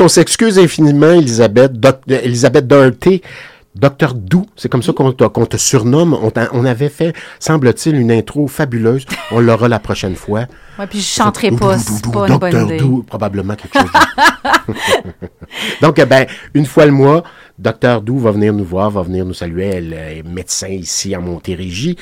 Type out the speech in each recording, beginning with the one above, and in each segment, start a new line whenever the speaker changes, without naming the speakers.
On s'excuse infiniment, Elisabeth, doc, Elisabeth. Docteur Doux, c'est comme ça qu'on te surnomme. On, avait fait, semble-t-il, une intro fabuleuse. On l'aura la prochaine fois.
Oui, puis je chanterai pas, c'est pas
une bonne idée. Doux, probablement quelque chose. Donc, ben, une fois le mois, Docteur Doux va venir nous voir, va venir nous saluer. Elle est médecin ici à Montérégie.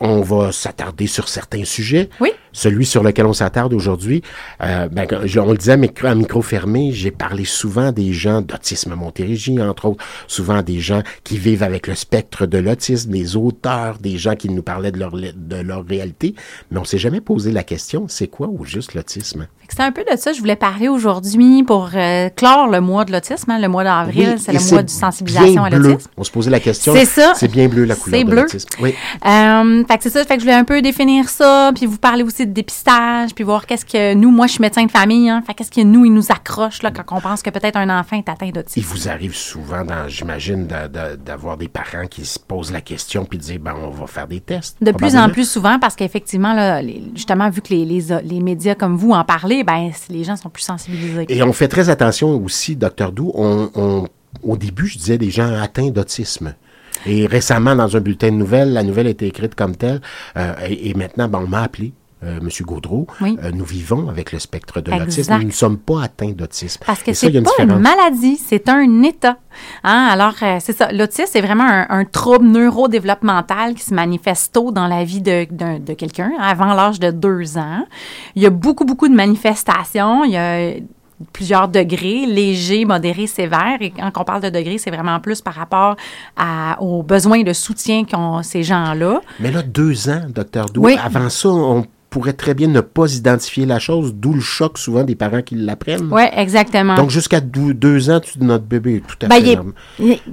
On va s'attarder sur certains sujets.
Oui
celui sur lequel on s'attarde aujourd'hui, euh, ben, on le disait à micro fermé, j'ai parlé souvent des gens d'autisme Montérégie, entre autres, souvent des gens qui vivent avec le spectre de l'autisme, des auteurs, des gens qui nous parlaient de leur, de leur réalité, mais on s'est jamais posé la question, c'est quoi au juste l'autisme?
C'est un peu de ça, je voulais parler aujourd'hui pour euh, clore le mois de l'autisme, hein, le mois d'avril, c'est le mois de sensibilisation à l'autisme.
On se posait la question.
C'est ça.
C'est bien bleu la couleur de l'autisme.
Oui. Euh, fait que c'est ça, fait que je voulais un peu définir ça, puis vous parler aussi de dépistage, puis voir qu'est-ce que nous, moi je suis médecin de famille, hein, fait qu'est-ce que nous, il nous accroche là, quand on pense que peut-être un enfant est atteint d'autisme.
Il vous arrive souvent, j'imagine, d'avoir des parents qui se posent la question puis disent, ben on va faire des tests.
De plus en plus souvent, parce qu'effectivement, là, justement, vu que les, les, médias comme vous en parlez, ben les gens sont plus sensibilisés.
Et on fait très attention aussi, docteur Doux, on, au début, je disais des gens atteints d'autisme. Et récemment, dans un bulletin de nouvelles, la nouvelle a été écrite comme telle. Euh, et, maintenant, ben, on m'a appelé euh, M. Gaudreau, euh, nous vivons avec le spectre de l'autisme. Nous ne sommes pas atteints d'autisme.
Parce que c'est pas une maladie, c'est un état. Hein? Alors, euh, c'est ça. L'autisme, c'est vraiment un, trouble neurodéveloppemental qui se manifeste tôt dans la vie de, de quelqu'un, avant l'âge de deux ans. Il y a beaucoup, beaucoup de manifestations. Il y a plusieurs degrés, légers, modérés, sévères. Et quand on parle de degrés, c'est vraiment plus par rapport aux besoins de soutien qu'ont ces gens-là.
Mais là, deux ans, docteur Dou, avant ça, on pourrait très bien ne pas identifier la chose, d'où le choc souvent des parents qui l'apprennent.
Oui, exactement.
Donc, jusqu'à deux, ans, tu, notre bébé est tout à ben,
fait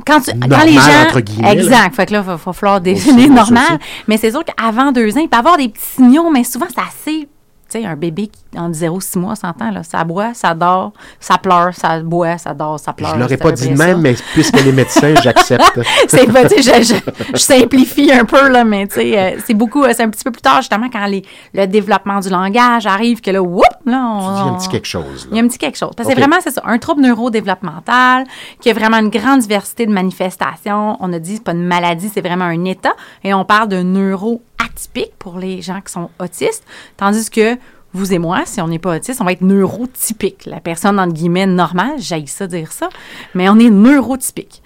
quand, quand les gens... Entre guillemets, exact. Fait que là, il va, va, falloir définir normal. Mais c'est sûr qu'avant deux ans, il peut y avoir des petits signaux, mais souvent, c'est assez tu sais, un bébé qui, en 0-6 mois, s'entend, là, ça boit, ça dort, ça pleure, ça boit, ça dort, ça pleure.
Je l'aurais pas dit de même, mais puisqu'elle est médecin, j'accepte.
c'est, je, je, je, simplifie un peu, là, mais tu sais, euh, c'est beaucoup, euh, c'est un petit peu plus tard, justement, quand les, le développement du langage arrive, que là, whoop, là,
on, Il y a un petit quelque chose.
Il y a un petit quelque chose. Parce que c'est vraiment, c'est ça, un trouble neurodéveloppemental, qui a vraiment une grande diversité de manifestations. On a dit, c'est pas une maladie, c'est vraiment un état. Et on parle de neuro atypique pour les gens qui sont autistes, tandis que vous et moi, si on n'est pas autiste, on va être neurotypique. La personne, entre guillemets, normale, j'aille ça dire ça, mais on est neurotypique.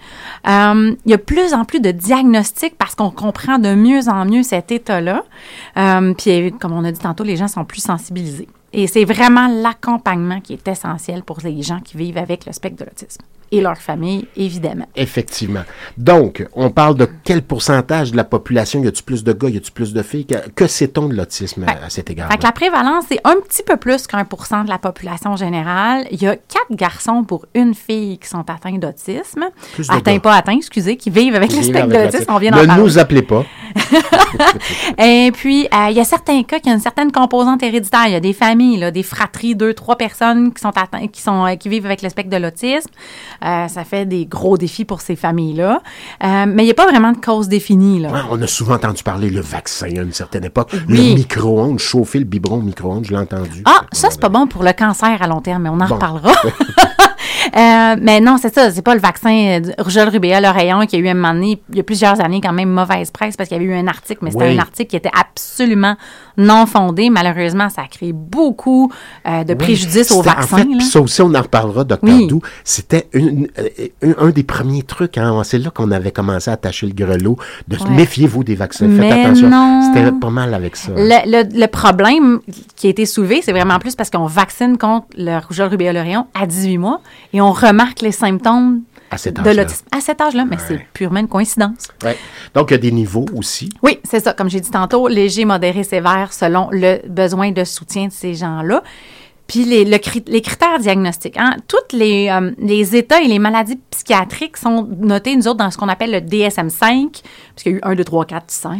Euh, il y a plus en plus de diagnostics parce qu'on comprend de mieux en mieux cet état-là. Euh, puis, comme on a dit tantôt, les gens sont plus sensibilisés. Et c'est vraiment l'accompagnement qui est essentiel pour les gens qui vivent avec le spectre de l'autisme et leur famille, évidemment.
Effectivement. Donc, on parle de quel pourcentage de la population? Y a-t-il plus de gars? Y a-t-il plus de filles? Que, sait-on de l'autisme à, cet égard?
la prévalence, c'est un petit peu plus qu'un pour cent de la population générale. Il y a quatre garçons pour une fille qui sont atteints d'autisme. Atteints, pas atteints, excusez, qui vivent avec le spectre d'autisme. On vient d'en
Ne nous appelez pas.
et puis, euh, il y a certains cas qui ont une certaine composante héréditaire. Il y a des familles, là, des fratries, deux, trois personnes qui sont atteintes, qui sont, euh, qui vivent avec le spectre de l'autisme. Euh, ça fait des gros défis pour ces familles-là. Euh, mais il n'y a pas vraiment de cause définie. Là.
on a souvent entendu parler le vaccin à une certaine époque. Le micro-ondes, chauffer le biberon au micro-ondes, je l'ai entendu.
Ah, ça, c'est pas bon pour le cancer à long terme, mais on en reparlera. Euh, mais non, c'est ça, c'est pas le vaccin euh, rougeole rubéole l'oreillon qui a eu un moment donné, il y a plusieurs années, quand même mauvaise presse parce qu'il y avait eu un article, mais c'était un article qui était absolument non fondé. Malheureusement, ça a créé beaucoup euh, de préjudices au vaccin. En
fait, ça aussi, on en reparlera, docteur oui. Doux. C'était un, des premiers trucs. Hein, c'est là qu'on avait commencé à attacher le grelot de méfiez-vous des vaccins. Faites attention. C'était pas mal avec ça.
Le, problème qui a été soulevé, c'est vraiment plus parce qu'on vaccine contre le rougeole rubéole l'oreillon à 18 mois et on remarque les symptômes de l'autisme à cet âge-là, mais c'est purement une coïncidence.
Ouais. Donc, il y a des niveaux aussi.
Oui, c'est ça. Comme j'ai dit tantôt, léger, modéré, sévère, selon le besoin de soutien de ces gens-là. Puis les, les critères diagnostiques. Hein, toutes les, euh, les états et les maladies psychiatriques sont notés, nous autres, dans ce qu'on appelle le DSM-5, parce qu'il y a eu 1, 2, 3, 4, 5,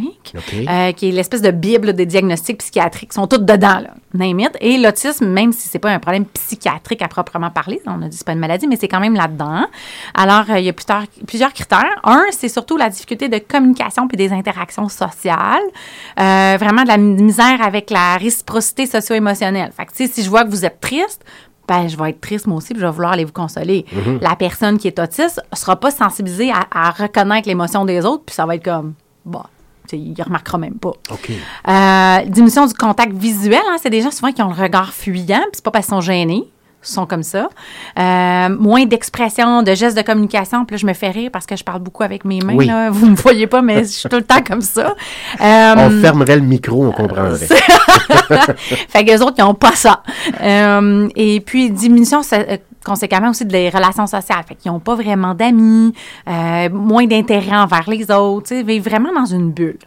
qui est l'espèce de bible des diagnostics psychiatriques, sont toutes dedans, là, name it. Et l'autisme, même si c'est pas un problème psychiatrique à proprement parler, on a dit c'est pas une maladie, mais c'est quand même là-dedans. Alors, euh, il y a plusieurs, plusieurs critères. Un, c'est surtout la difficulté de communication puis des interactions sociales. Euh, vraiment de la misère avec la réciprocité socio-émotionnelle. Fait que, si je vois que vous êtes triste, ben, je vais être triste moi aussi, puis je vais vouloir aller vous consoler. La personne qui est autiste sera pas sensibilisée à, à reconnaître l'émotion des autres, puis ça va être comme, sais, il ne remarquera même pas.
OK.
Euh, diminution du contact visuel, hein, c'est des gens souvent qui ont le regard fuyant, puis c'est pas parce qu'ils sont gênés. Ils sont comme ça. Euh, moins d'expression, de gestes de communication. Puis là, je me fais rire parce que je parle beaucoup avec mes mains.
Oui.
Là. Vous me voyez pas, mais je suis tout le temps comme ça. Euh,
On fermerait le micro, on comprendrait.
fait que les autres, ils n'ont pas ça. Euh, et puis, diminution, ça- conséquemment aussi des relations sociales. Fait qu'ils n'ont pas vraiment d'amis, moins d'intérêt envers les autres, sais, vivent vraiment dans une bulle.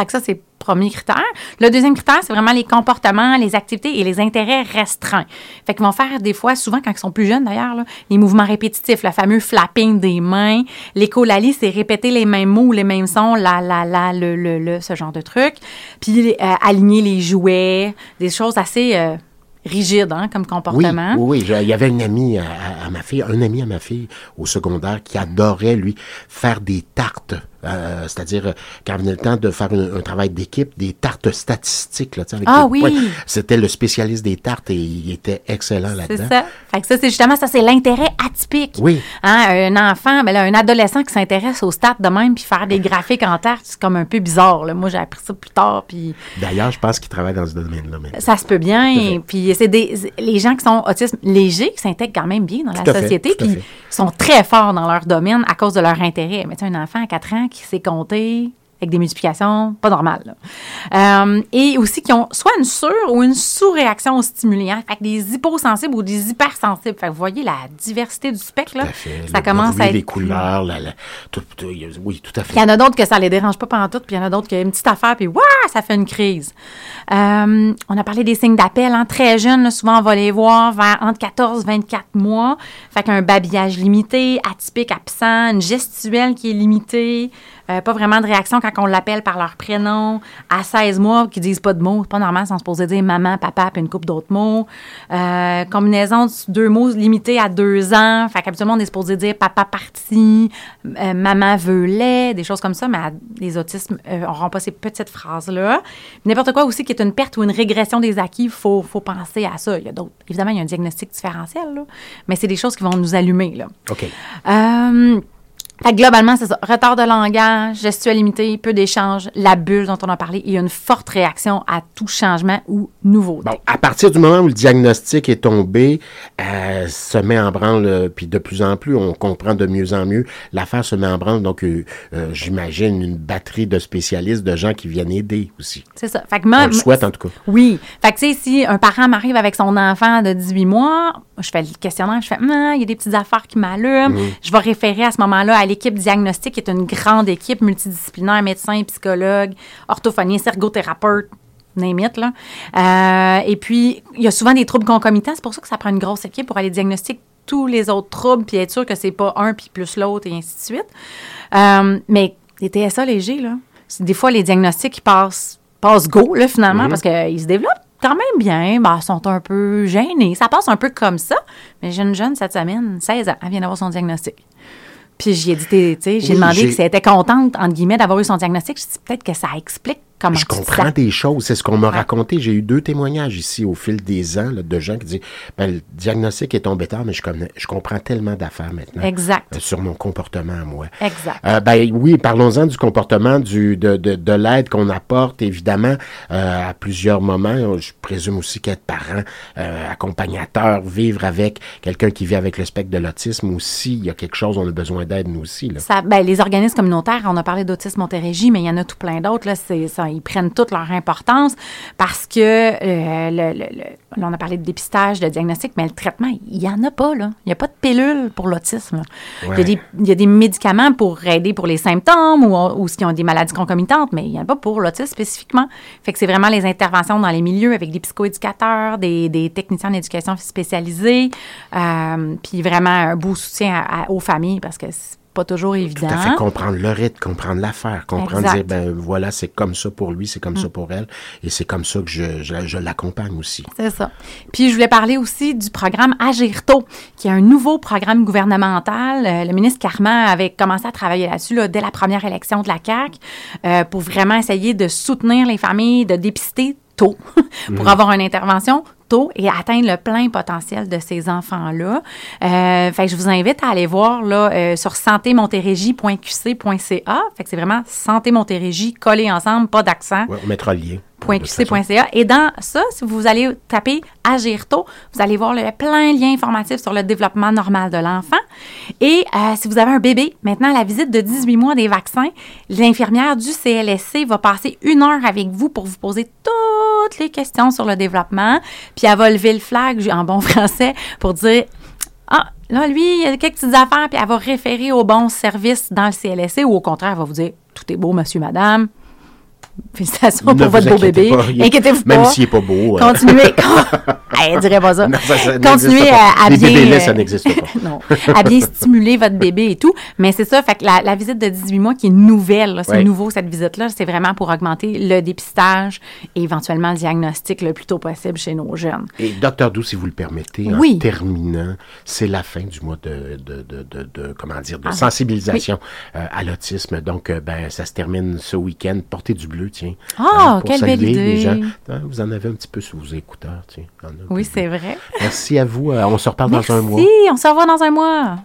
Fait que ça, c'est le premier critère. Le deuxième critère, c'est vraiment les comportements, les activités et les intérêts restreints. Fait qu'ils vont faire des fois, souvent quand ils sont plus jeunes d'ailleurs, les mouvements répétitifs, le fameux flapping des mains. L'écolalie, c'est répéter les mêmes mots, les mêmes sons, la, la, la, le, le, le, ce genre de trucs. Puis euh, aligner les jouets, des choses assez euh, rigides hein, comme comportement.
oui, oui. Il y avait une amie à, à- à ma fille, un ami à ma fille au secondaire qui adorait, lui, faire des tartes. Euh, C'est-à-dire, euh, quand venait le temps de faire un, un travail d'équipe, des tartes statistiques. Là, avec
Ah oui.
points. C'était le spécialiste des tartes et il était excellent
C'est
là-dedans.
ça. Fait que ça, c'est justement, ça, c'est l'intérêt atypique.
Oui.
Hein, un enfant, ben là, un adolescent qui s'intéresse aux stats de même, puis faire des graphiques en terre, c'est comme un peu bizarre. Là. Moi, j'ai appris ça plus tard, puis
D'ailleurs, je pense qu'il travaille dans ce domaine-là. maintenant.
ça se peut bien. Puis c'est des les gens qui sont autistes légers qui s'intègrent quand même bien dans
Tout
la
fait,
société, puis sont très forts dans leur domaine à cause de leur intérêt. Mais tu sais, un enfant à 4 ans qui sait compter avec des multiplications, pas normal. là. Euh, et aussi qui ont soit une sur- ou une sous-réaction aux stimulants. Fait que des hyposensibles ou des hypersensibles. Fait que vous voyez la diversité du spectre, là.
Tout à fait.
Ça
Le
commence
bruit,
à être...
les couleurs, la, la- tout- tout- oui, tout à fait.
Il y en a d'autres que ça les dérange pas pendant tout, puis il y en a d'autres qui ont une petite affaire, puis waouh, ça fait une crise. Euh, on a parlé des signes d'appel, hein, très jeunes, là, souvent on va les voir vers entre 14 24 mois. Fait qu'un babillage limité, atypique, absent, une gestuelle qui est limitée, euh, pas vraiment de réaction quand on l'appelle par leur prénom. À 16 mois, qui disent pas de mots, c'est pas normal, sans se poser dire maman, papa, puis une couple d'autres mots. Euh, combinaison de deux mots limités à deux ans. Fait qu'habituellement, on est supposé dire papa parti, euh, maman veut lait, des choses comme ça, mais à- les autismes euh, n'auront pas ces petites phrases-là. N'importe quoi aussi qui est une perte ou une régression des acquis, il faut, faut penser à ça. Il y a d'autres. Évidemment, il y a un diagnostic différentiel, là, mais c'est des choses qui vont nous allumer. Là.
OK.
Fait que globalement, c'est ça. Retard de langage, gestuelle limitée, peu d'échanges, la bulle dont on a parlé et une forte réaction à tout changement ou nouveauté.
Bon, à partir du moment où le diagnostic est tombé, euh, se met en branle, euh, puis de plus en plus, on comprend de mieux en mieux, l'affaire se met en branle, donc euh, euh, j'imagine une batterie de spécialistes, de gens qui viennent aider aussi.
C'est ça. Fait que
On
moi,
le souhaite en tout cas.
Oui. Fait que, tu sais, si un parent m'arrive avec son enfant de 18 mois, je fais le questionnaire, je fais, Hum, il y a des petites affaires qui m'allument. Je vais référer à ce moment-là à l'équipe diagnostique, qui est une grande équipe multidisciplinaire, médecins, psychologues, orthophonistes, ergothérapeutes, name it, là. Euh, et puis, il y a souvent des troubles concomitants. C'est pour ça que ça prend une grosse équipe pour aller diagnostiquer tous les autres troubles, puis être sûr que c'est pas un, puis plus l'autre, et ainsi de suite. Euh, mais les TSA légers, là, des fois, les diagnostics, ils passent, passent go, là, finalement, parce qu'ils se développent quand même bien. Ben, ils sont un peu gênés. Ça passe un peu comme ça. Mais j'ai une jeune cette semaine, 16 ans, elle vient d'avoir son diagnostic. Puis j'ai dit, tu sais, j'ai demandé si elle était contente, entre guillemets, d'avoir eu son diagnostic. Je dis, peut-être que ça explique comment
Je comprends des choses. C'est ce qu'on m'a raconté. J'ai eu deux témoignages ici au fil des ans là, de gens qui disent ben, le diagnostic est tombé tard, mais je, connais, je comprends tellement d'affaires maintenant.
Exact.
euh, sur mon comportement à moi.
Exact.
Euh, ben oui, parlons-en du comportement du, de, de, de l'aide qu'on apporte, évidemment, euh, à plusieurs moments. Je présume aussi qu'être parent, euh, accompagnateur, vivre avec quelqu'un qui vit avec le spectre de l'autisme aussi, il y a quelque chose, on a besoin d'aide, nous aussi. Là.
Ça, ben, les organismes communautaires, on a parlé d'Autisme Montérégie, mais il y en a tout plein d'autres. Là, c'est, ça, ils prennent toute leur importance parce que euh, le, le- on a parlé de dépistage, de diagnostic, mais le traitement, il n'y en a pas. Là. Il n'y a pas de pilule pour l'autisme. Il, y a des, il y a des médicaments pour aider pour les symptômes ou, ou s'ils ont des maladies concomitantes, mais il n'y en a pas pour l'autisme spécifiquement. Fait que c'est vraiment les interventions dans les milieux avec des psychoéducateurs, des, des techniciens d'éducation spécialisés, euh, puis vraiment un beau soutien à- à- aux familles parce que c'est pas toujours évident.
Tout à fait, comprendre le rythme, comprendre l'affaire, comprendre,
Exact.
dire, ben voilà, c'est comme ça pour lui, c'est comme ça pour elle, et c'est comme ça que je, je, je l'accompagne aussi.
C'est ça. Puis je voulais parler aussi du programme Agir tôt, qui est un nouveau programme gouvernemental. Euh, le ministre Carman avait commencé à travailler là-dessus là, dès la première élection de la CAQ euh, pour vraiment essayer de soutenir les familles, de dépister tôt pour avoir une intervention tôt et atteindre le plein potentiel de ces enfants-là. Euh, fait que je vous invite à aller voir là, euh, sur santémontérégie.qc.ca. Fait que c'est vraiment Santé Montérégie collé ensemble, pas d'accent.
Ouais, on mettra le lien.
.qc.ca. Et dans ça, si vous allez taper Agir tôt, vous allez voir le, plein de liens informatifs sur le développement normal de l'enfant. Et euh, si vous avez un bébé, maintenant, la visite de 18 mois des vaccins, l'infirmière du CLSC va passer une heure avec vous pour vous poser toutes les questions sur le développement. Puis elle va lever le flag en bon français pour dire ah, là, lui, il y a quelques petites affaires, puis elle va référer au bon service dans le CLSC ou au contraire, elle va vous dire tout est beau, monsieur, madame. Félicitations
Ne
pour votre beau bébé. Inquiétez-vous pas.
Même s'il n'est pas beau. euh,
Continuez. Elle dirait pas ça. Continuez à, bien.
ça n'existe pas.
non. À bien stimuler votre bébé et tout. Mais c'est ça. Fait que la, visite de 18 mois qui est nouvelle, c'est nouveau cette visite-là, c'est vraiment pour augmenter le dépistage et éventuellement le diagnostic le plus tôt possible chez nos jeunes.
Et docteur Doux, si vous le permettez, en terminant, c'est la fin du mois de, de, de, de, de- comment dire, de
Ah,
sensibilisation euh, à l'autisme. Donc, euh, ben, ça se termine ce week-end. Portez du bleu, tiens.
Ah,
pour
quelle belle
les gens. Hein, vous en avez un petit peu sous vos écouteurs, tiens.
Oui, c'est vrai.
Merci à vous. Euh, on se reparle dans un mois.
Merci. On se revoit dans un mois.